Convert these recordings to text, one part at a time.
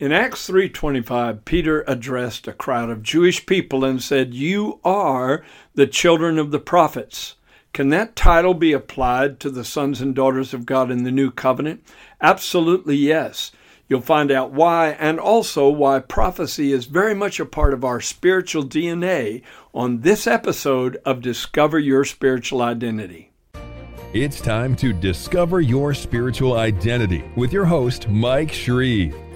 In Acts 3:25, Peter addressed a crowd of Jewish people and said, "You are the children of the prophets." Can that title be applied to the sons and daughters of God in the new covenant? Absolutely yes. You'll find out why and also why prophecy is very much a part of our spiritual DNA on this episode of Discover Your Spiritual Identity. It's time to discover your spiritual identity with your host, Mike Shreve.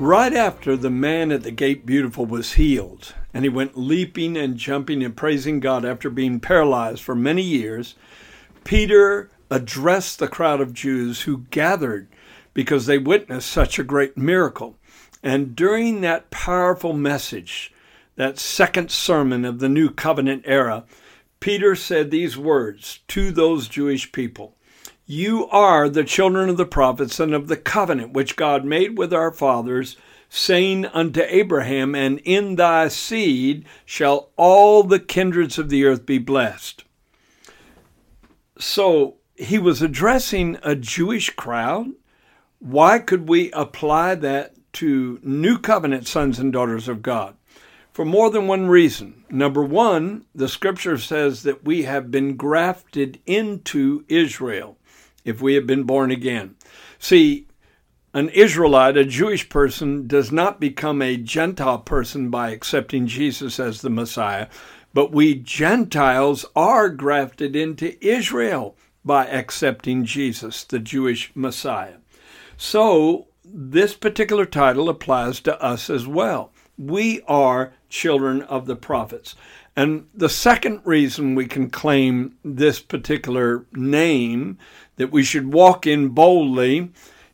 Right after the man at the gate beautiful was healed, and he went leaping and jumping and praising God after being paralyzed for many years, Peter addressed the crowd of Jews who gathered because they witnessed such a great miracle. And during that powerful message, that second sermon of the New Covenant era, Peter said these words to those Jewish people You are the children of the prophets and of the covenant which God made with our fathers saying unto Abraham, And in thy seed shall all the kindreds of the earth be blessed. So he was addressing a Jewish crowd. Why could we apply that to new covenant sons and daughters of God? For more than one reason. Number one, the scripture says that we have been grafted into Israel if we have been born again. See, an Israelite, a Jewish person, does not become a Gentile person by accepting Jesus as the Messiah, but we Gentiles are grafted into Israel by accepting Jesus, the Jewish Messiah. So, this particular title applies to us as well. We are children of the prophets. And the second reason we can claim this particular name that we should walk in boldly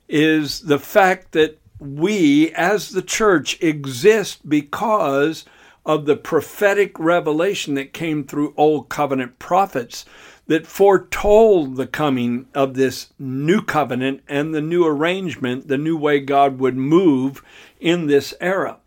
is the fact that we, as the church, exist because of the prophetic revelation that came through Old Covenant prophets that foretold the coming of this new covenant and the new arrangement, the new way God would move in this era.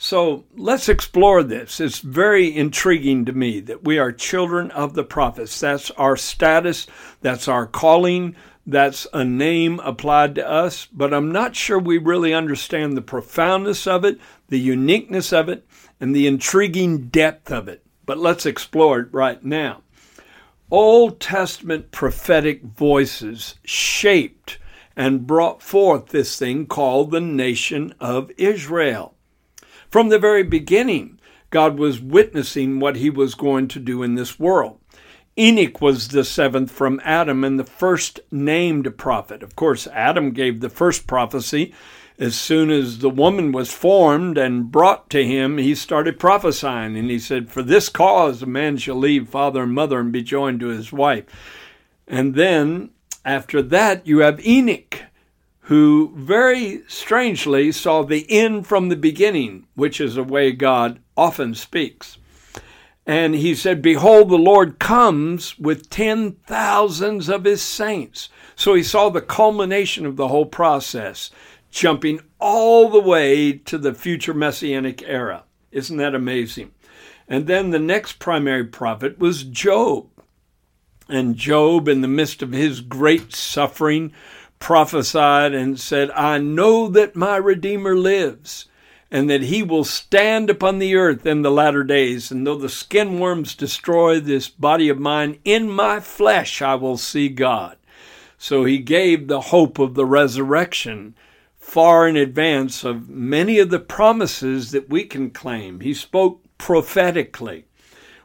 So let's explore this. It's very intriguing to me that we are children of the prophets. That's our status, that's our calling, that's a name applied to us, but I'm not sure we really understand the profoundness of it, the uniqueness of it, and the intriguing depth of it. But let's explore it right now. Old Testament prophetic voices shaped and brought forth this thing called the nation of Israel. From the very beginning, God was witnessing what he was going to do in this world. Enoch was the seventh from Adam and the first named prophet. Of course, Adam gave the first prophecy. As soon as the woman was formed and brought to him, he started prophesying. And he said, For this cause a man shall leave father and mother and be joined to his wife. And then after that, you have Enoch, who very strangely saw the end from the beginning, which is a way God often speaks. And he said, Behold, the Lord comes with ten thousands of his saints. So he saw the culmination of the whole process, jumping all the way to the future messianic era. Isn't that amazing? And then the next primary prophet was Job. And Job, in the midst of his great suffering, prophesied and said, I know that my Redeemer lives and that he will stand upon the earth in the latter days. And though the skin worms destroy this body of mine, in my flesh I will see God. So he gave the hope of the resurrection far in advance of many of the promises that we can claim. He spoke prophetically.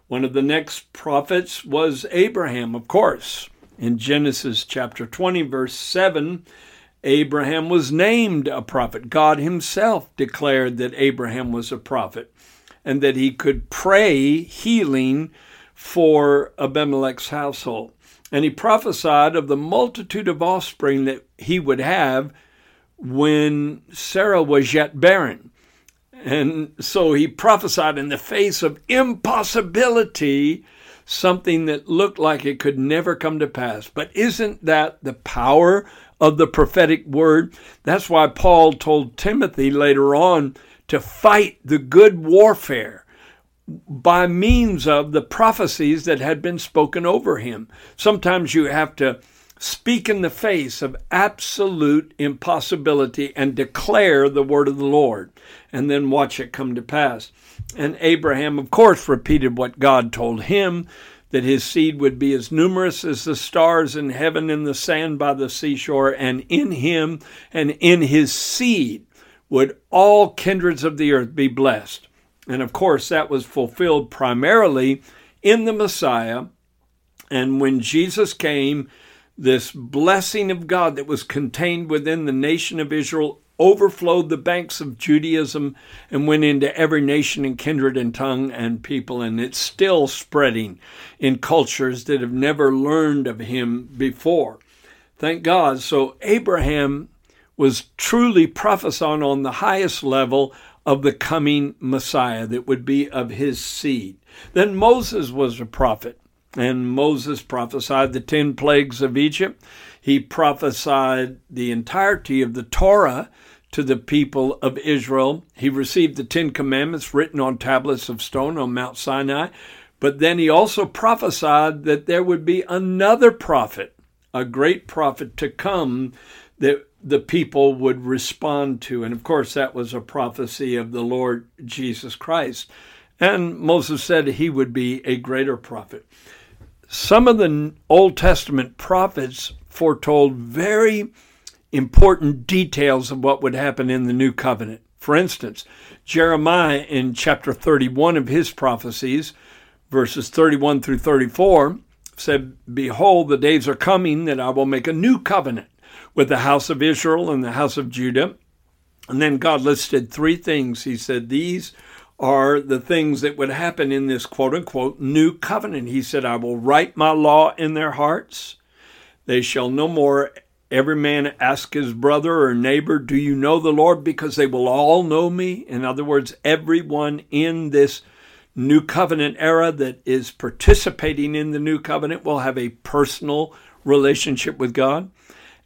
One of the next prophets was Abraham, of course. In Genesis chapter 20, verse 7, Abraham was named a prophet. God himself declared that Abraham was a prophet and that he could pray healing for Abimelech's household. And he prophesied of the multitude of offspring that he would have when Sarah was yet barren. And so he prophesied in the face of impossibility something that looked like it could never come to pass. But isn't that the power of the prophetic word? That's why Paul told Timothy later on to fight the good warfare by means of the prophecies that had been spoken over him. Sometimes you have to speak in the face of absolute impossibility and declare the word of the Lord, and then watch it come to pass. And Abraham, of course, repeated what God told him that his seed would be as numerous as the stars in heaven and the sand by the seashore, and in him and in his seed would all kindreds of the earth be blessed. And of course, that was fulfilled primarily in the Messiah. And when Jesus came, this blessing of God that was contained within the nation of Israel overflowed the banks of Judaism and went into every nation and kindred and tongue and people. And it's still spreading in cultures that have never learned of him before. Thank God. So Abraham was truly prophesying on the highest level of the coming Messiah that would be of his seed. Then Moses was a prophet, and Moses prophesied the 10 plagues of Egypt. He prophesied the entirety of the Torah to the people of Israel. He received the Ten Commandments written on tablets of stone on Mount Sinai. But then he also prophesied that there would be another prophet, a great prophet to come that the people would respond to. And of course, that was a prophecy of the Lord Jesus Christ. And Moses said he would be a greater prophet. Some of the Old Testament prophets foretold very important details of what would happen in the new covenant. For instance, Jeremiah in chapter 31 of his prophecies, verses 31 through 34, said, Behold, the days are coming that I will make a new covenant with the house of Israel and the house of Judah. And then God listed three things. He said, These are the things that would happen in this quote unquote new covenant. He said, I will write my law in their hearts. They shall no more every man ask his brother or neighbor, Do you know the Lord? Because they will all know me. In other words, everyone in this new covenant era that is participating in the new covenant will have a personal relationship with God.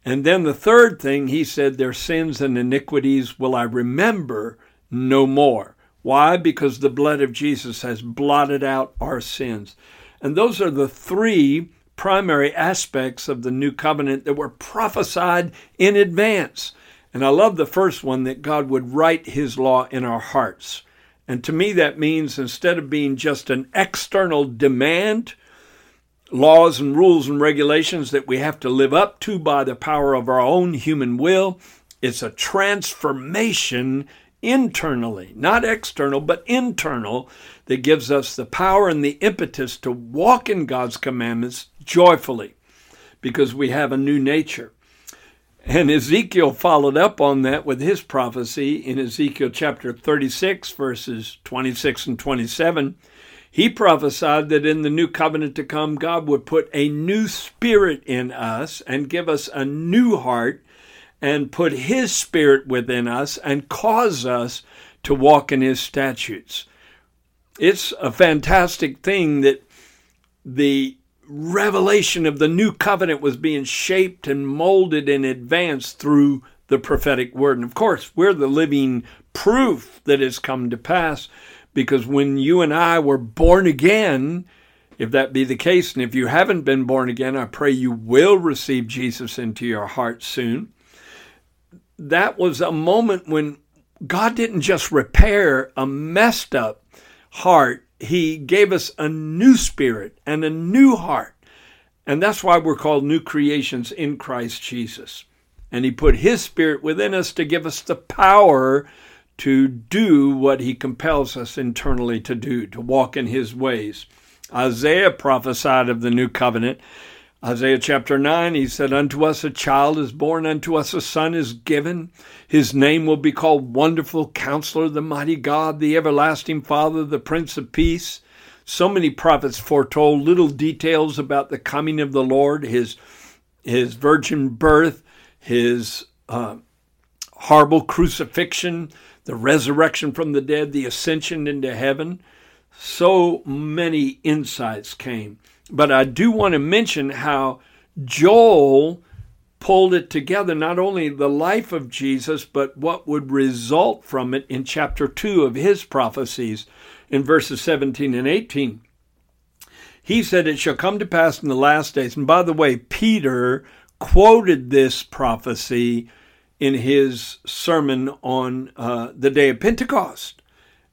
And then the third thing, he said, Their sins and iniquities will I remember no more. Why? Because the blood of Jesus has blotted out our sins. And those are the three primary aspects of the new covenant that were prophesied in advance. And I love the first one that God would write his law in our hearts. And to me, that means instead of being just an external demand, laws and rules and regulations that we have to live up to by the power of our own human will. It's a transformation internally, not external, but internal, that gives us the power and the impetus to walk in God's commandments joyfully because we have a new nature. And Ezekiel followed up on that with his prophecy in Ezekiel chapter 36, verses 26 and 27. He prophesied that in the new covenant to come, God would put a new spirit in us and give us a new heart and put His spirit within us and cause us to walk in His statutes. It's a fantastic thing that the revelation of the new covenant was being shaped and molded in advance through the prophetic word. And of course, we're the living proof that has come to pass because when you and I were born again, if that be the case, and if you haven't been born again, I pray you will receive Jesus into your heart soon. That was a moment when God didn't just repair a messed up heart, He gave us a new spirit and a new heart. And that's why we're called new creations in Christ Jesus. And He put His spirit within us to give us the power to do what he compels us internally to do, to walk in his ways. Isaiah prophesied of the new covenant. Isaiah chapter 9, he said, Unto us a child is born, unto us a son is given. His name will be called Wonderful Counselor, the Mighty God, the Everlasting Father, the Prince of Peace. So many prophets foretold little details about the coming of the Lord, his, his virgin birth, his uh, horrible crucifixion, the resurrection from the dead, the ascension into heaven. so many insights came. But I do want to mention how Joel pulled it together not only the life of Jesus, but what would result from it in chapter 2 of his prophecies in verses 17 and 18. He said, It shall come to pass in the last days. And by the way, Peter quoted this prophecy in his sermon on uh, the day of Pentecost.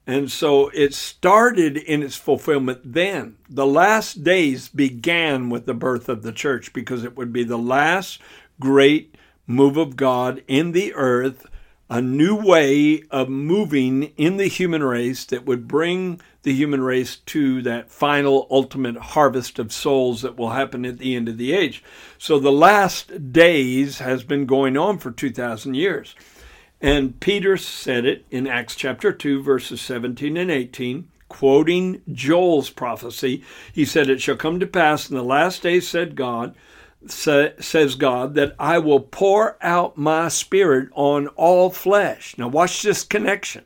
And so it started in its fulfillment then. The last days began with the birth of the church because it would be the last great move of God in the earth, a new way of moving in the human race that would bring the human race to that final ultimate harvest of souls that will happen at the end of the age. So the last days has been going on for 2,000 years. And Peter said it in Acts chapter 2, verses 17 and 18, quoting Joel's prophecy. He said, It shall come to pass in the last days, said God, says God, that I will pour out my spirit on all flesh. Now, watch this connection.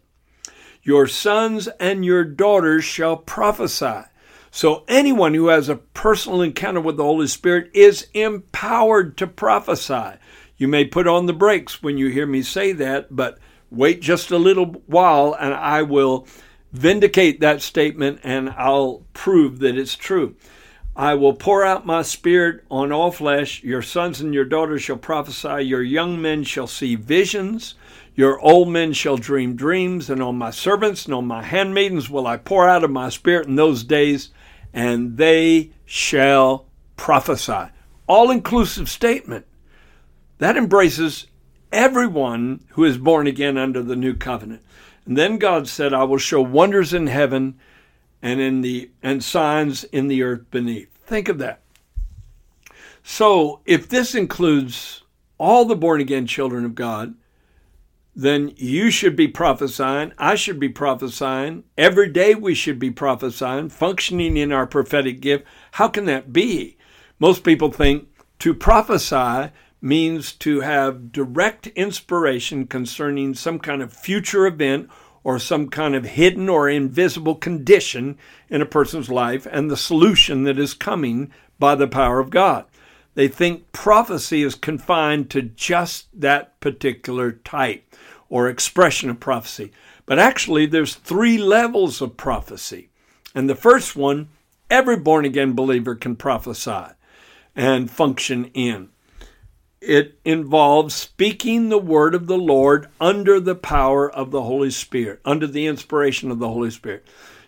Your sons and your daughters shall prophesy. So, anyone who has a personal encounter with the Holy Spirit is empowered to prophesy. You may put on the brakes when you hear me say that, but wait just a little while and I will vindicate that statement and I'll prove that it's true. I will pour out my spirit on all flesh. Your sons and your daughters shall prophesy. Your young men shall see visions. Your old men shall dream dreams. And on my servants and on my handmaidens will I pour out of my spirit in those days, and they shall prophesy. All inclusive statement. That embraces everyone who is born again under the new covenant. And then God said, I will show wonders in heaven and in the and signs in the earth beneath. Think of that. So, if this includes all the born again children of God, then you should be prophesying. I should be prophesying. Every day we should be prophesying, functioning in our prophetic gift. How can that be? Most people think to prophesy means to have direct inspiration concerning some kind of future event or some kind of hidden or invisible condition in a person's life and the solution that is coming by the power of God. They think prophecy is confined to just that particular type or expression of prophecy. But actually, there's three levels of prophecy. And the first one, every born again believer can prophesy and function in it involves speaking the word of the Lord under the power of the Holy Spirit, under the inspiration of the Holy Spirit.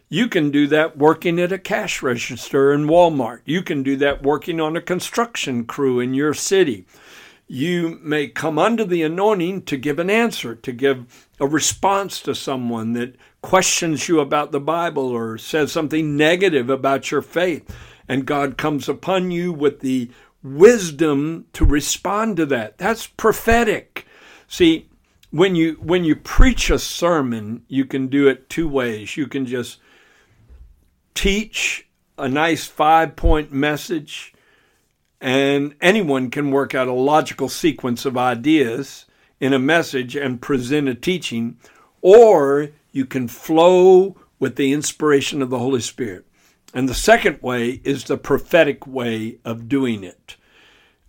You can do that working at a cash register in Walmart. You can do that working on a construction crew in your city. You may come under the anointing to give an answer, to give a response to someone that questions you about the Bible or says something negative about your faith. And God comes upon you with the wisdom to respond to that. That's prophetic. See, when you when you preach a sermon, you can do it two ways. You can just teach a nice five-point message and anyone can work out a logical sequence of ideas in a message and present a teaching or you can flow with the inspiration of the Holy Spirit. And the second way is the prophetic way of doing it.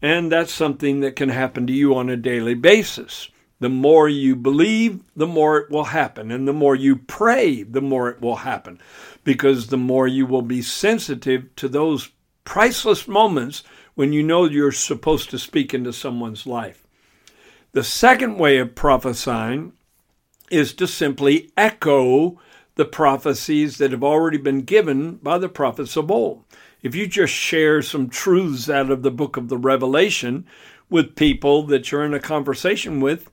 And that's something that can happen to you on a daily basis. The more you believe, the more it will happen. And the more you pray, the more it will happen. Because the more you will be sensitive to those priceless moments when you know you're supposed to speak into someone's life. The second way of prophesying is to simply echo the prophecies that have already been given by the prophets of old. If you just share some truths out of the book of the Revelation with people that you're in a conversation with,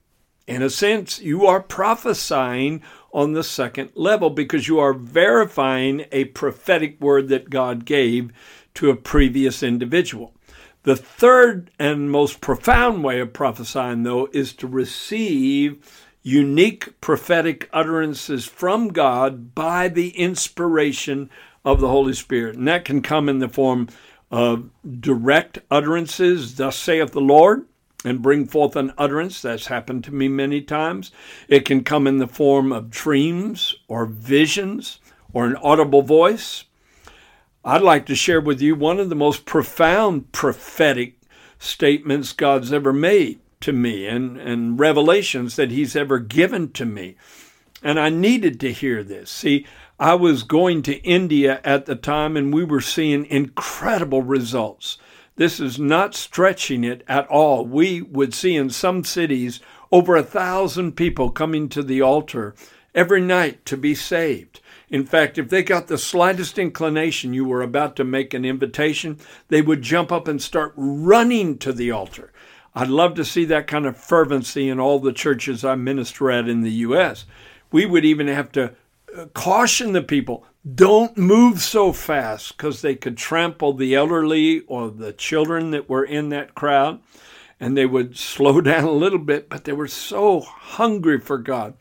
in a sense, you are prophesying on the second level because you are verifying a prophetic word that God gave to a previous individual. The third and most profound way of prophesying, though, is to receive unique prophetic utterances from God by the inspiration of the Holy Spirit. And that can come in the form of direct utterances, thus saith the Lord, and bring forth an utterance. That's happened to me many times. It can come in the form of dreams or visions or an audible voice, I'd like to share with you one of the most profound prophetic statements God's ever made to me and, and revelations that He's ever given to me. And I needed to hear this. See, I was going to India at the time and we were seeing incredible results. This is not stretching it at all. We would see in some cities over a thousand people coming to the altar every night to be saved. In fact, if they got the slightest inclination you were about to make an invitation, they would jump up and start running to the altar. I'd love to see that kind of fervency in all the churches I minister at in the U.S. We would even have to uh, caution the people don't move so fast because they could trample the elderly or the children that were in that crowd and they would slow down a little bit, but they were so hungry for God.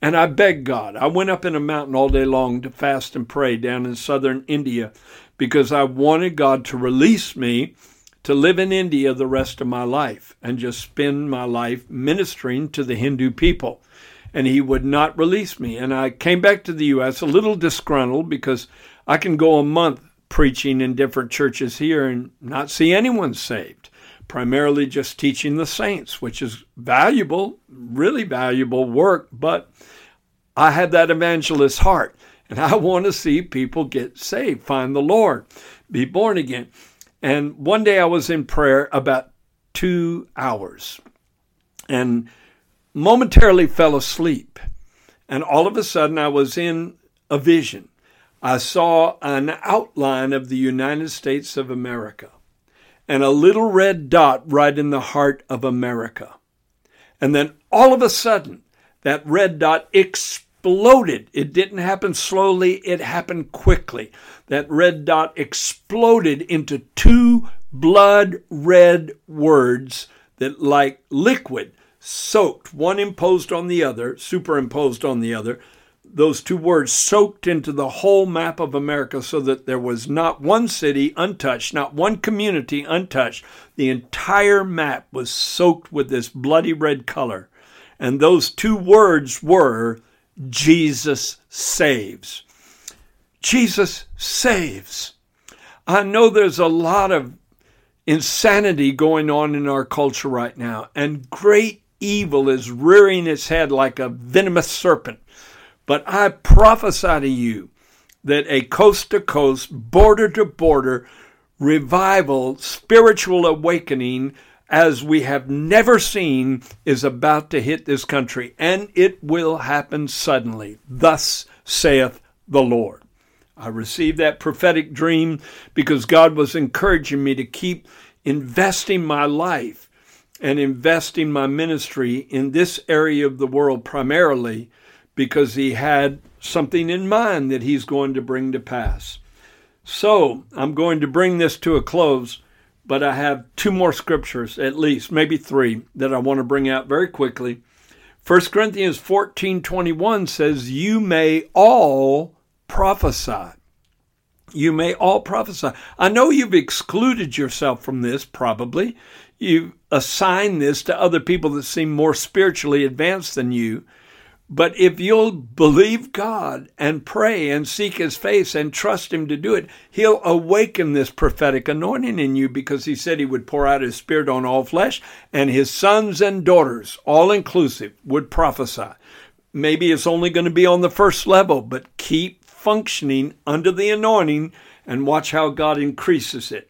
And I begged God. I went up in a mountain all day long to fast and pray down in southern India because I wanted God to release me to live in India the rest of my life and just spend my life ministering to the Hindu people. And he would not release me. And I came back to the U.S. a little disgruntled because I can go a month preaching in different churches here and not see anyone saved. Primarily just teaching the saints, which is valuable, really valuable work, but I have that evangelist heart. And I want to see people get saved, find the Lord, be born again. And one day I was in prayer about two hours and momentarily fell asleep. And all of a sudden I was in a vision. I saw an outline of the United States of America and a little red dot right in the heart of America. And then all of a sudden, that red dot exploded. It didn't happen slowly, it happened quickly that red dot exploded into two blood red words that, like liquid, soaked, one imposed on the other, superimposed on the other. Those two words soaked into the whole map of America so that there was not one city untouched, not one community untouched. The entire map was soaked with this bloody red color. And those two words were Jesus saves. Jesus saves. I know there's a lot of insanity going on in our culture right now, and great evil is rearing its head like a venomous serpent. But I prophesy to you that a coast to coast, border to border revival, spiritual awakening, as we have never seen, is about to hit this country, and it will happen suddenly. Thus saith the Lord. I received that prophetic dream because God was encouraging me to keep investing my life and investing my ministry in this area of the world primarily because He had something in mind that He's going to bring to pass. So I'm going to bring this to a close, but I have two more scriptures, at least, maybe three, that I want to bring out very quickly. 1 Corinthians 14 21 says, You may all prophesy. You may all prophesy. I know you've excluded yourself from this, probably. You've assigned this to other people that seem more spiritually advanced than you. But if you'll believe God and pray and seek His face and trust Him to do it, He'll awaken this prophetic anointing in you because He said He would pour out His Spirit on all flesh, and His sons and daughters, all inclusive, would prophesy. Maybe it's only going to be on the first level, but keep functioning under the anointing and watch how God increases it.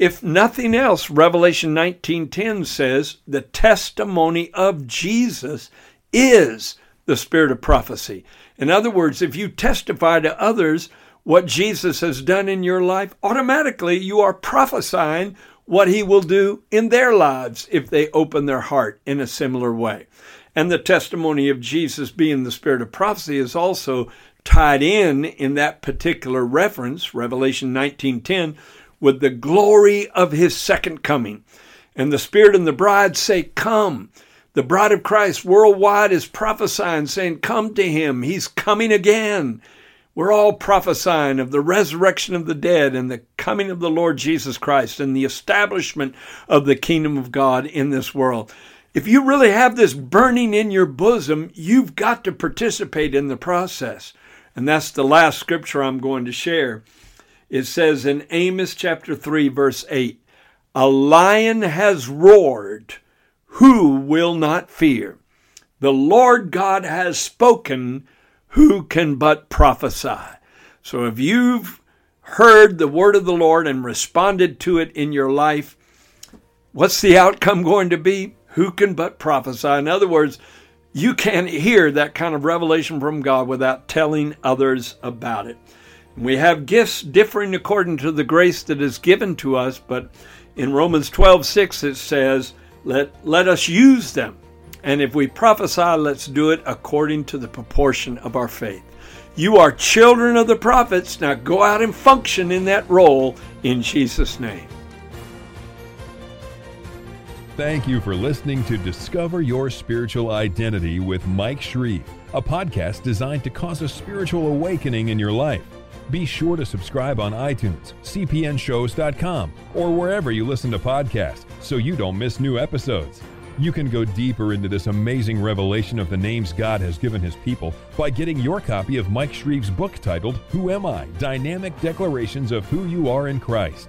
If nothing else, Revelation 19:10 says the testimony of Jesus is the spirit of prophecy. In other words, if you testify to others what Jesus has done in your life, automatically you are prophesying what he will do in their lives if they open their heart in a similar way. And the testimony of Jesus being the spirit of prophecy is also tied in in that particular reference, Revelation 19:10, with the glory of his second coming. And the Spirit and the bride say, Come. The bride of Christ worldwide is prophesying, saying, Come to him. He's coming again. We're all prophesying of the resurrection of the dead and the coming of the Lord Jesus Christ and the establishment of the kingdom of God in this world. If you really have this burning in your bosom, you've got to participate in the process. And that's the last scripture I'm going to share. It says in Amos chapter 3, verse 8 A lion has roared, who will not fear? The Lord God has spoken, who can but prophesy? So if you've heard the word of the Lord and responded to it in your life, what's the outcome going to be? Who can but prophesy? In other words, you can't hear that kind of revelation from God without telling others about it. We have gifts differing according to the grace that is given to us, but in Romans 12 6 it says, let, let us use them. And if we prophesy, let's do it according to the proportion of our faith. You are children of the prophets. Now go out and function in that role in Jesus' name. Thank you for listening to Discover Your Spiritual Identity with Mike Shreve, a podcast designed to cause a spiritual awakening in your life. Be sure to subscribe on iTunes, cpnshows.com, or wherever you listen to podcasts so you don't miss new episodes. You can go deeper into this amazing revelation of the names God has given His people by getting your copy of Mike Shreve's book titled Who Am I? Dynamic Declarations of Who You Are in Christ.